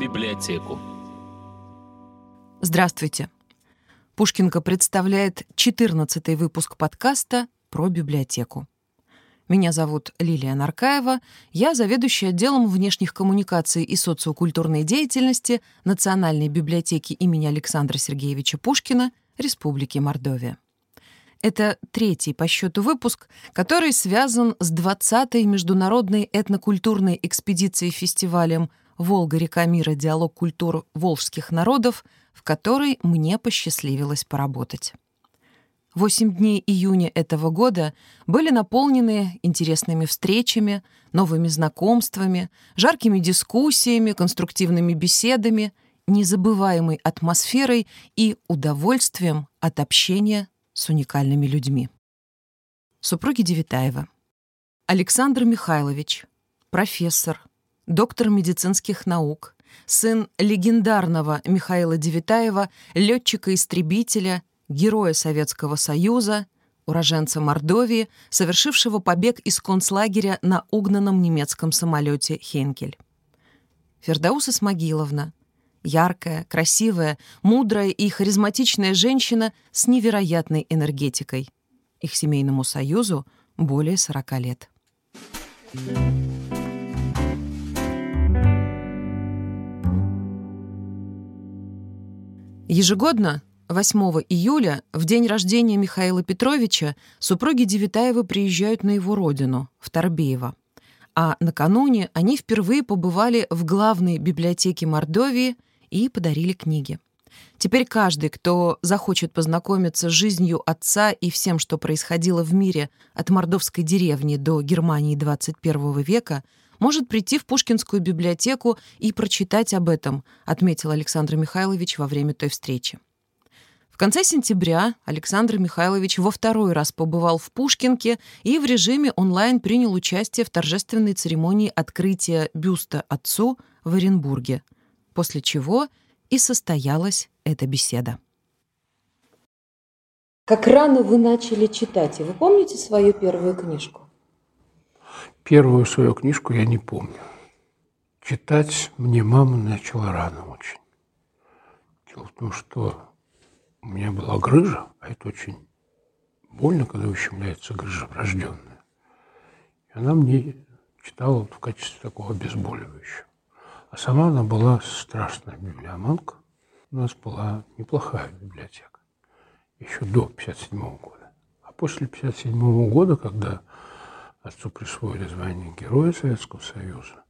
библиотеку. Здравствуйте. Пушкинка представляет 14 выпуск подкаста про библиотеку. Меня зовут Лилия Наркаева, я заведующая отделом внешних коммуникаций и социокультурной деятельности Национальной библиотеки имени Александра Сергеевича Пушкина Республики Мордовия. Это третий по счету выпуск, который связан с 20-й международной этнокультурной экспедицией фестивалем «Волга-река мира. Диалог культур волжских народов», в которой мне посчастливилось поработать. Восемь дней июня этого года были наполнены интересными встречами, новыми знакомствами, жаркими дискуссиями, конструктивными беседами, незабываемой атмосферой и удовольствием от общения с уникальными людьми. Супруги Девитаева. Александр Михайлович, профессор, доктор медицинских наук, сын легендарного Михаила Девитаева, летчика-истребителя, героя Советского Союза, уроженца Мордовии, совершившего побег из концлагеря на угнанном немецком самолете «Хенкель». Фердауса Смогиловна, Яркая, красивая, мудрая и харизматичная женщина с невероятной энергетикой. Их семейному союзу более 40 лет. Ежегодно 8 июля, в день рождения Михаила Петровича, супруги Девитаевы приезжают на его родину, в Торбеево а накануне они впервые побывали в главной библиотеке Мордовии и подарили книги. Теперь каждый, кто захочет познакомиться с жизнью отца и всем, что происходило в мире от мордовской деревни до Германии 21 века, может прийти в Пушкинскую библиотеку и прочитать об этом, отметил Александр Михайлович во время той встречи. В конце сентября Александр Михайлович во второй раз побывал в Пушкинке и в режиме онлайн принял участие в торжественной церемонии открытия бюста отцу в Оренбурге – после чего и состоялась эта беседа. Как рано вы начали читать? И вы помните свою первую книжку? Первую свою книжку я не помню. Читать мне мама начала рано очень. Дело в том, что у меня была грыжа, а это очень больно, когда ущемляется грыжа врожденная. И она мне читала в качестве такого обезболивающего. А сама она была страшная библиоманка. У нас была неплохая библиотека. Еще до 1957 года. А после 1957 года, когда отцу присвоили звание Героя Советского Союза,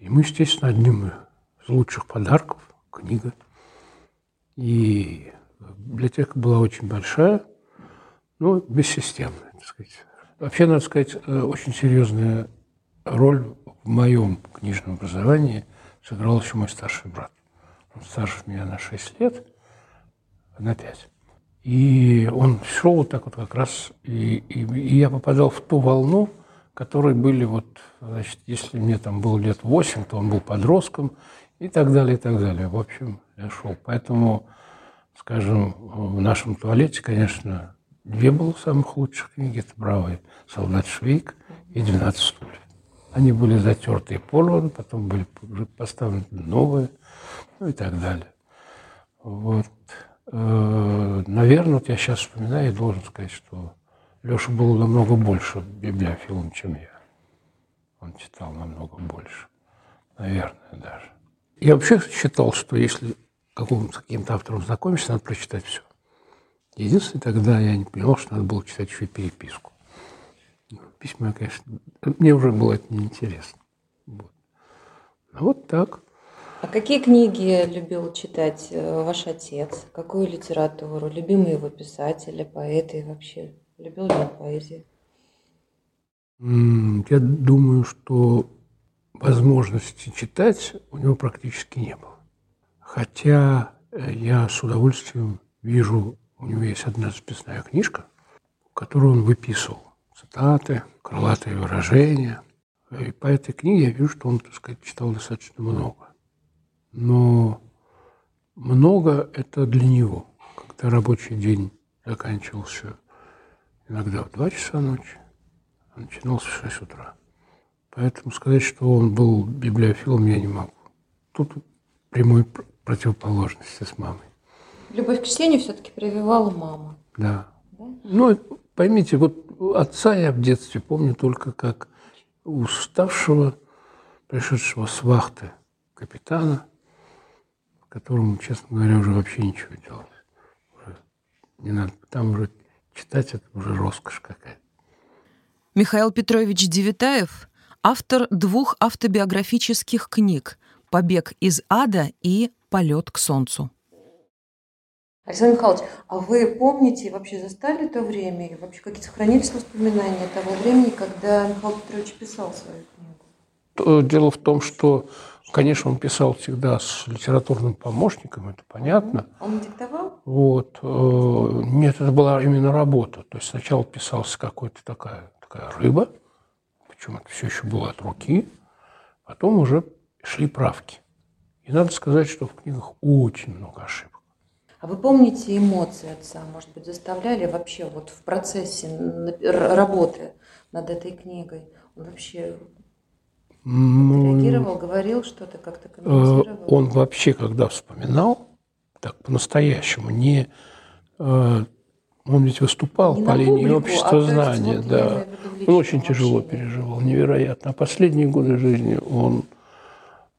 ему, естественно, одним из лучших подарков книга. И библиотека была очень большая, но бессистемная, так сказать. Вообще, надо сказать, э, очень серьезная роль в моем книжном образовании сыграл еще мой старший брат. Он старше меня на 6 лет, на 5. И он шел вот так вот как раз, и, и, и я попадал в ту волну, которые были вот, значит, если мне там было лет 8, то он был подростком, и так далее, и так далее. В общем, я шел. Поэтому, скажем, в нашем туалете, конечно, две было самых лучших книги. Это «Бравый солдат Швейк» и «12 стульев». Они были затерты и порваны, потом были поставлены новые, ну и так далее. Вот. Э, наверное, вот я сейчас вспоминаю и должен сказать, что Леша был намного больше библиофилом, чем я. Он читал намного больше. Наверное, даже. Я вообще считал, что если каким-то каким автором знакомишься, надо прочитать все. Единственное, тогда я не понял, что надо было читать еще и переписку письма, конечно, мне уже было это неинтересно. Вот. А вот так. А какие книги любил читать э, ваш отец? Какую литературу? Любимые его писатели, поэты и вообще? Любил ли он поэзию? Я думаю, что возможности читать у него практически не было. Хотя э, я с удовольствием вижу, у него есть одна записная книжка, которую он выписывал цитаты, крылатые выражения. И по этой книге я вижу, что он, так сказать, читал достаточно много. Но много это для него. Когда рабочий день заканчивался иногда в 2 часа ночи, а начинался в 6 утра. Поэтому сказать, что он был библиофилом, я не могу. тут прямой противоположности с мамой. Любовь к чтению все-таки прививала мама. Да. да. Ну, поймите, вот отца я в детстве помню только как уставшего, пришедшего с вахты капитана, которому, честно говоря, уже вообще ничего делать. Уже не надо. Там уже читать это уже роскошь какая-то. Михаил Петрович Девитаев – автор двух автобиографических книг «Побег из ада» и «Полет к солнцу». Александр Михайлович, а вы помните, вообще застали то время, и вообще какие сохранились воспоминания того времени, когда Михаил Петрович писал свою книгу? Дело в том, что, конечно, он писал всегда с литературным помощником, это понятно. Он диктовал? Вот. Э, нет, это была именно работа. То есть сначала писался какой-то такая, такая рыба, причем это все еще было от руки, потом уже шли правки. И надо сказать, что в книгах очень много ошибок. А вы помните эмоции отца? Может быть, заставляли вообще вот в процессе работы над этой книгой? Он вообще реагировал, говорил что-то, как-то э, комментировал? Он вообще, когда вспоминал, так по-настоящему, не... Э, он ведь выступал не по линии публику, общества а знания, вот да. Он очень тяжело общение. переживал, невероятно. А последние годы жизни он,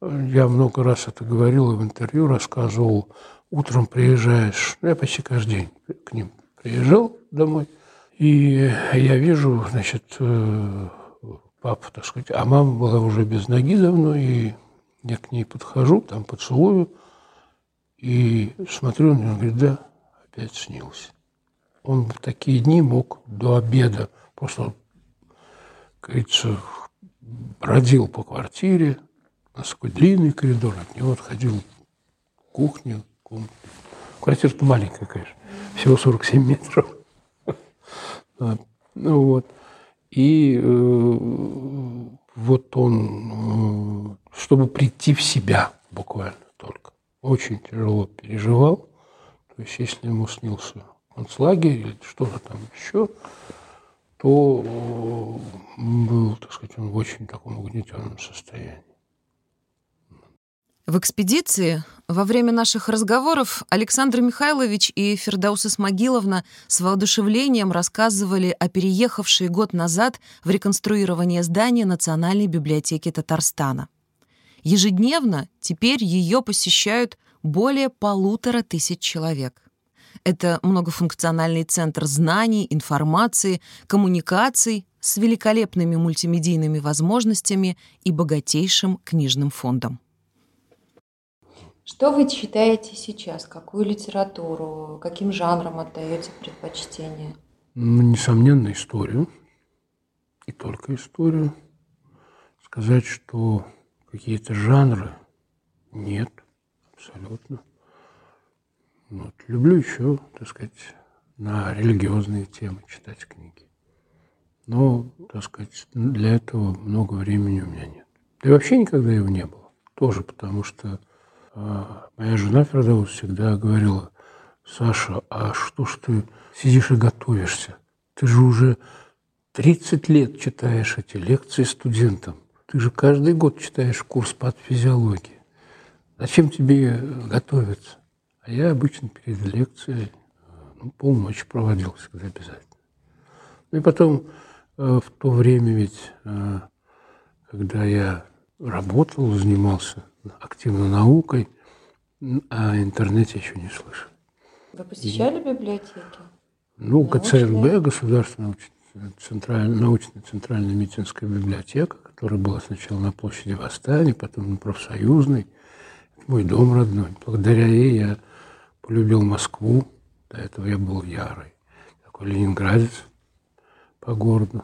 я много раз это говорил в интервью, рассказывал, утром приезжаешь, ну, я почти каждый день к ним приезжал домой, и я вижу, значит, папу, так сказать, а мама была уже без ноги давно, и я к ней подхожу, там поцелую, и смотрю него, говорит, да, опять снился. Он в такие дни мог до обеда просто, как говорится, бродил по квартире, у нас такой длинный коридор, от него отходил кухню, комнаты. Квартира-то маленькая, конечно, всего 47 метров. Ну вот. И э, вот он, э, чтобы прийти в себя буквально только, очень тяжело переживал. То есть если ему снился концлагерь или что-то там еще, то э, был, так сказать, он в очень таком угнетенном состоянии. В экспедиции во время наших разговоров Александр Михайлович и Фердаус Исмагиловна с воодушевлением рассказывали о переехавшей год назад в реконструирование здания Национальной библиотеки Татарстана. Ежедневно теперь ее посещают более полутора тысяч человек. Это многофункциональный центр знаний, информации, коммуникаций с великолепными мультимедийными возможностями и богатейшим книжным фондом. Что вы читаете сейчас? Какую литературу? Каким жанрам отдаете предпочтение? Ну, несомненно, историю. И только историю. Сказать, что какие-то жанры нет, абсолютно. Вот. Люблю еще, так сказать, на религиозные темы читать книги. Но, так сказать, для этого много времени у меня нет. Да и вообще никогда его не было. Тоже потому что моя жена Фердаус всегда говорила, Саша, а что ж ты сидишь и готовишься? Ты же уже 30 лет читаешь эти лекции студентам. Ты же каждый год читаешь курс по физиологии. Зачем тебе готовиться? А я обычно перед лекцией ну, полночи проводил всегда обязательно. Ну и потом э, в то время ведь, э, когда я работал, занимался активно наукой, а о интернете еще не слышал. Вы посещали библиотеки? Ну, ГЦНБ, Государственная центральная, научная центральная медицинская библиотека, которая была сначала на площади Восстания, потом на профсоюзной. Это мой дом родной. Благодаря ей я полюбил Москву. До этого я был ярый. Такой ленинградец по городу.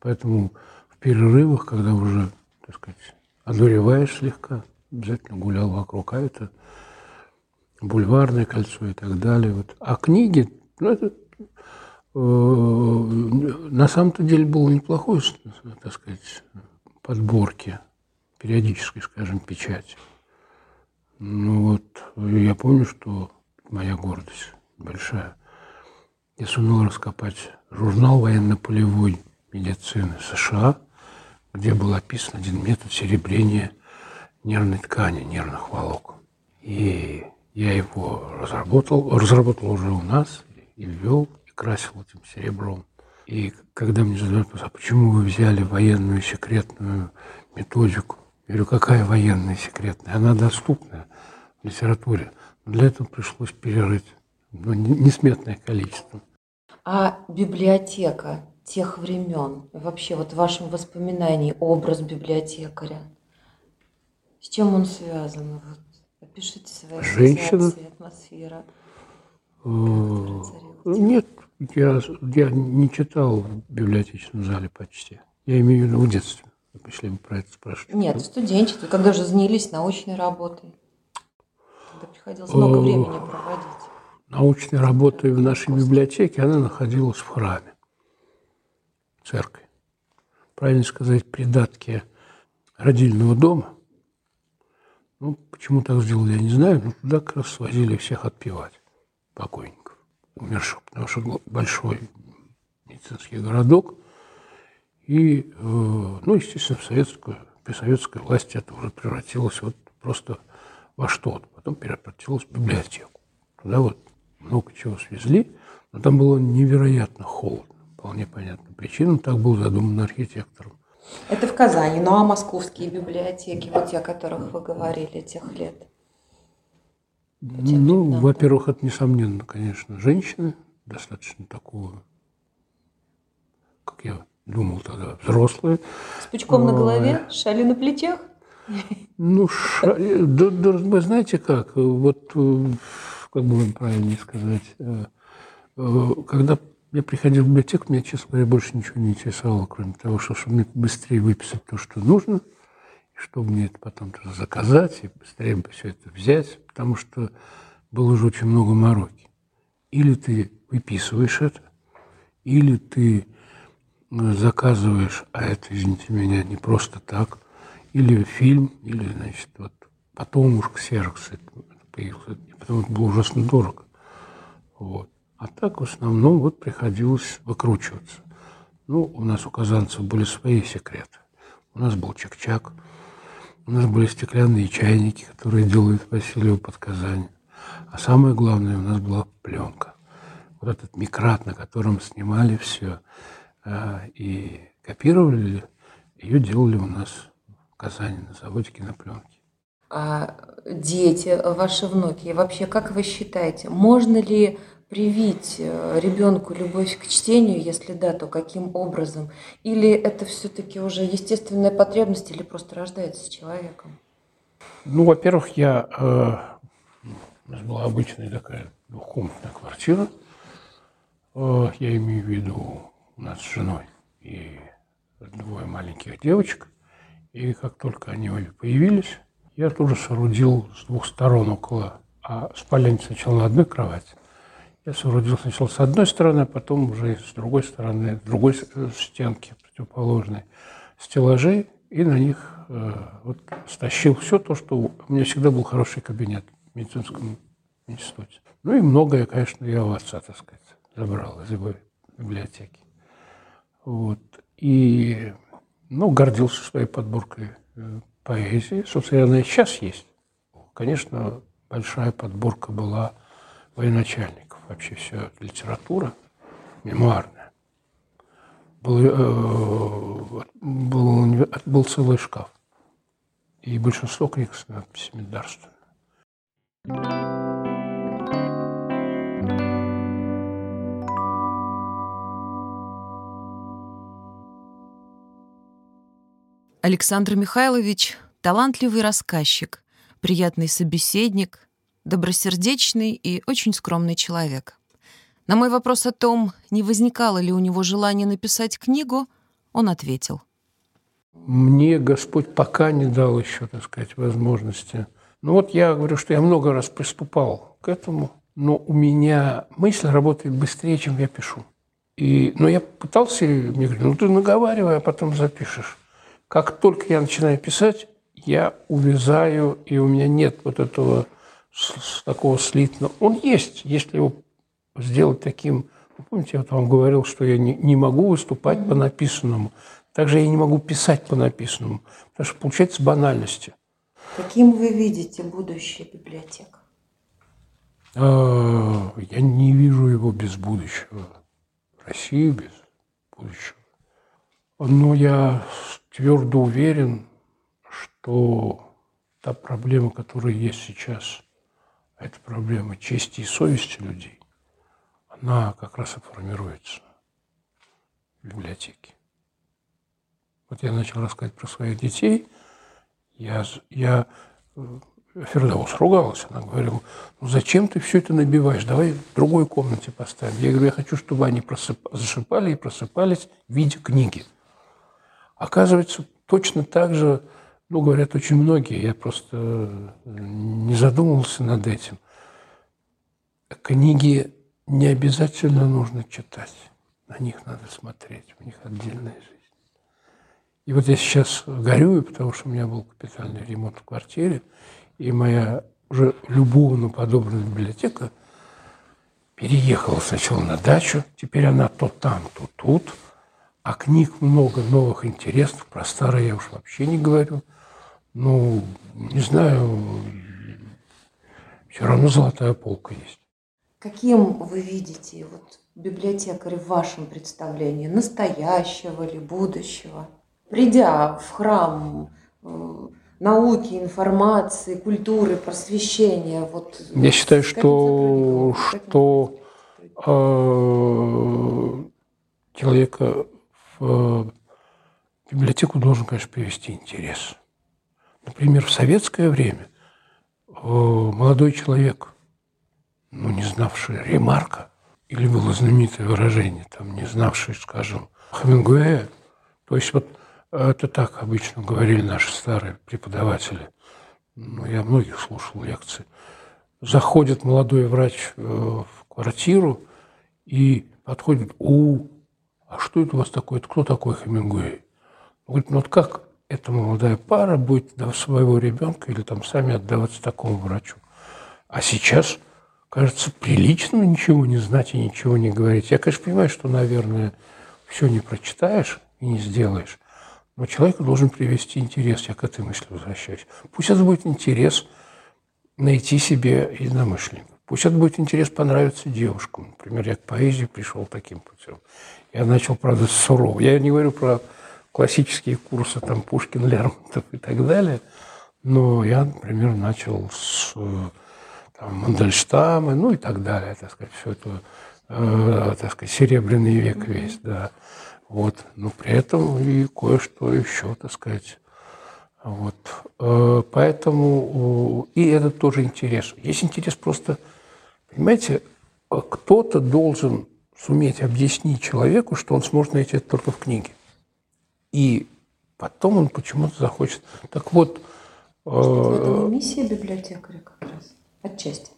Поэтому в перерывах, когда уже, так сказать, одуреваешь слегка, обязательно гулял вокруг, а это бульварное кольцо и так далее. Вот. А книги, ну, это э, на самом-то деле было неплохой, так сказать, подборки, периодической, скажем, печати. Ну вот, я помню, что моя гордость большая. Я сумел раскопать журнал военно-полевой медицины США, где был описан один метод серебрения нервной ткани, нервных волокон. И я его разработал, разработал уже у нас и ввел, и красил этим серебром. И когда мне задают вопрос, а почему вы взяли военную секретную методику? Я говорю, какая военная секретная? Она доступная в литературе. Для этого пришлось перерыть ну, несметное количество. А библиотека тех времен, вообще вот в вашем воспоминании образ библиотекаря, с чем он связан? Вот, опишите свои Женщина. атмосфера. Э, нет, я, я не читал в библиотечном зале почти. Я имею в виду в детстве. Если вы про это спрашиваете. Нет, в студенчестве, когда же занялись научной работой. Когда приходилось много времени проводить. Научной работой в нашей библиотеке она находилась в храме, в церкви. Правильно сказать, придатки родильного дома. Ну, почему так сделали, я не знаю, но туда как раз свозили всех отпевать покойников, умерших, потому что большой медицинский городок. И, э, ну, естественно, в советскую, при советской власти это уже превратилось вот просто во что-то. Потом превратилось в библиотеку. Туда вот много чего свезли, но там было невероятно холодно. Вполне понятная причина, так был задуман архитектором. Это в Казани. Ну а московские библиотеки, вот те, о которых вы говорили, тех лет? Ну, во-первых, это, несомненно, конечно, женщины, достаточно такого, как я думал тогда, взрослые. С пучком на голове, шали на плечах? Ну, шали, да, да, вы знаете как, вот, э, как бы вам правильнее сказать, э, э, когда я приходил в библиотеку, меня, честно говоря, больше ничего не интересовало, кроме того, что, чтобы мне быстрее выписать то, что нужно – чтобы мне это потом заказать и быстрее бы все это взять, потому что было уже очень много мороки. Или ты выписываешь это, или ты э, заказываешь, а это, извините меня, не просто так, или фильм, или, значит, вот потом уж ксерокс это появился, и потом это было ужасно дорого. Вот. А так в основном вот приходилось выкручиваться. Ну, у нас у казанцев были свои секреты. У нас был чак-чак, у нас были стеклянные чайники, которые делают Василию под Казань. А самое главное, у нас была пленка. Вот этот микрат, на котором снимали все а, и копировали, ее делали у нас в Казани на заводе кинопленки. А дети, ваши внуки, вообще, как вы считаете, можно ли привить э, ребенку любовь к чтению, если да, то каким образом? Или это все-таки уже естественная потребность или просто рождается с человеком? Ну, во-первых, я... Э, у нас была обычная такая двухкомнатная квартира. Э, я имею в виду у нас с женой и двое маленьких девочек. И как только они обе появились, я тоже соорудил с двух сторон около... А спальня сначала на одной кровати, я соорудил сначала с одной стороны, а потом уже с другой стороны, с другой стенки противоположной, стеллажи, и на них э, вот, стащил все то, что у меня всегда был хороший кабинет в медицинском институте. Ну и многое, конечно, я у отца, так сказать, забрал из его библиотеки. Вот. И, ну, гордился своей подборкой э, поэзии. Собственно, она и сейчас есть. Конечно, большая подборка была военачальник вообще вся литература мемуарная. Был, э, был, был целый шкаф. И большинство книг с надписями дарственными. Александр Михайлович – талантливый рассказчик, приятный собеседник, добросердечный и очень скромный человек. На мой вопрос о том, не возникало ли у него желания написать книгу, он ответил. Мне Господь пока не дал еще, так сказать, возможности. Ну вот я говорю, что я много раз приступал к этому, но у меня мысль работает быстрее, чем я пишу. И, но я пытался, мне говорят, ну ты наговаривай, а потом запишешь. Как только я начинаю писать, я увязаю, и у меня нет вот этого такого слитного. Он есть, если его сделать таким... Вы помните, я вот вам говорил, что я не, не могу выступать по написанному. Также я не могу писать по написанному, потому что получается банальности. Каким вы видите будущее библиотек? А, я не вижу его без будущего. России без будущего. Но я твердо уверен, что та проблема, которая есть сейчас, эта проблема чести и совести людей, она как раз и формируется в библиотеке. Вот я начал рассказывать про своих детей. Я, я э, Фердаус ругалась. Она говорила, ну зачем ты все это набиваешь? Давай в другой комнате поставим. Я говорю, я хочу, чтобы они просып... засыпали и просыпались в виде книги. Оказывается, точно так же, ну, говорят очень многие, я просто э, не задумывался над этим. Книги не обязательно нужно читать. На них надо смотреть, у них отдельная жизнь. И вот я сейчас горюю, потому что у меня был капитальный ремонт в квартире, и моя уже любовно подобранная библиотека переехала сначала на дачу, теперь она то там, то тут, а книг много новых, интересных, про старые я уж вообще не говорю. Ну, не знаю, все равно золотая полка есть. Каким вы видите вот, библиотекаря в вашем представлении, настоящего или будущего? Придя в храм э, науки, информации, культуры, просвещения. Вот, Я считаю, что, что э, человека в библиотеку должен, конечно, привести интерес. Например, в советское время э, молодой человек, ну, не знавший ремарка, или было знаменитое выражение, там, не знавший, скажем, Хемингуэя, то есть вот это так обычно говорили наши старые преподаватели. Ну, я многих слушал лекции. Заходит молодой врач э, в квартиру и подходит, у, а что это у вас такое? Это кто такой Хемингуэй? Говорит, ну вот как эта молодая пара будет своего ребенка или там сами отдаваться такому врачу? А сейчас, кажется, прилично ничего не знать и ничего не говорить. Я, конечно, понимаю, что, наверное, все не прочитаешь и не сделаешь. Но человеку должен привести интерес, я к этой мысли возвращаюсь. Пусть это будет интерес найти себе единомышленников. Пусть это будет интерес понравиться девушкам. Например, я к поэзии пришел таким путем. Я начал, правда, сурово. Я не говорю про классические курсы, там, Пушкин, Лермонтов и так далее, но я, например, начал с там, Мандельштама, ну и так далее, так сказать, все это, э, так сказать, серебряный век весь, да. Вот. Но при этом и кое-что еще, так сказать. Вот. Э, поэтому и это тоже интерес. Есть интерес просто, понимаете, кто-то должен суметь объяснить человеку, что он сможет найти это только в книге. И потом он почему-то захочет. Так вот... Э, это не миссия библиотекаря как раз, отчасти.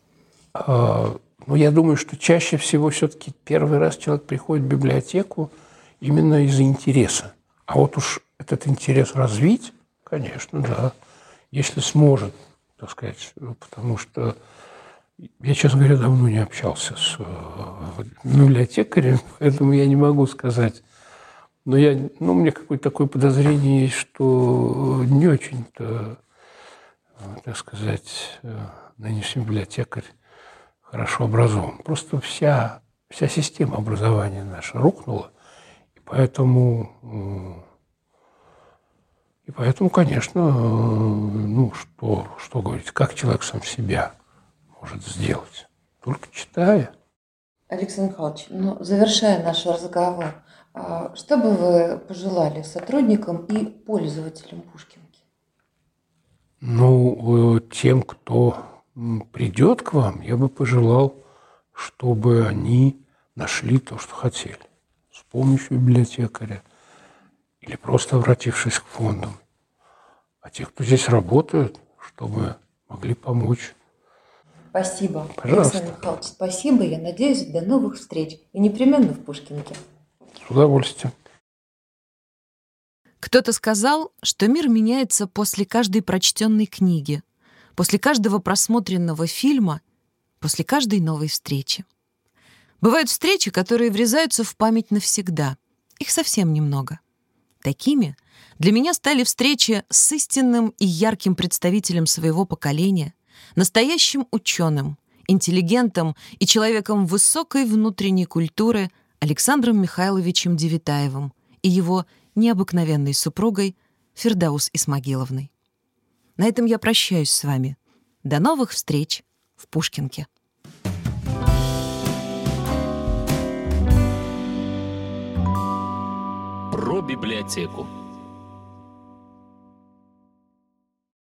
Э, ну, я думаю, что чаще всего все-таки первый раз человек приходит в библиотеку, именно из-за интереса. А вот уж этот интерес развить, конечно, да, если сможет, так сказать, потому что я, честно говоря, давно не общался с э, библиотекарем, поэтому я не могу сказать. Но я, ну, у меня какое-то такое подозрение есть, что не очень-то, так сказать, э, нынешний библиотекарь хорошо образован. Просто вся, вся система образования наша рухнула. Поэтому, и поэтому, конечно, ну что, что говорить, как человек сам себя может сделать? Только читая. Александр Михайлович, ну, завершая наш разговор, что бы вы пожелали сотрудникам и пользователям Пушкинки? Ну, тем, кто придет к вам, я бы пожелал, чтобы они нашли то, что хотели помощью библиотекаря или просто обратившись к фондам. А тех, кто здесь работают, чтобы могли помочь. Спасибо. Пожалуйста. Александр Михайлович, спасибо. Я надеюсь, до новых встреч. И непременно в Пушкинке. Удовольствием. Кто-то сказал, что мир меняется после каждой прочтенной книги, после каждого просмотренного фильма, после каждой новой встречи. Бывают встречи, которые врезаются в память навсегда. Их совсем немного. Такими для меня стали встречи с истинным и ярким представителем своего поколения, настоящим ученым, интеллигентом и человеком высокой внутренней культуры Александром Михайловичем Девитаевым и его необыкновенной супругой Фердаус Исмагиловной. На этом я прощаюсь с вами. До новых встреч в Пушкинке. Про библиотеку.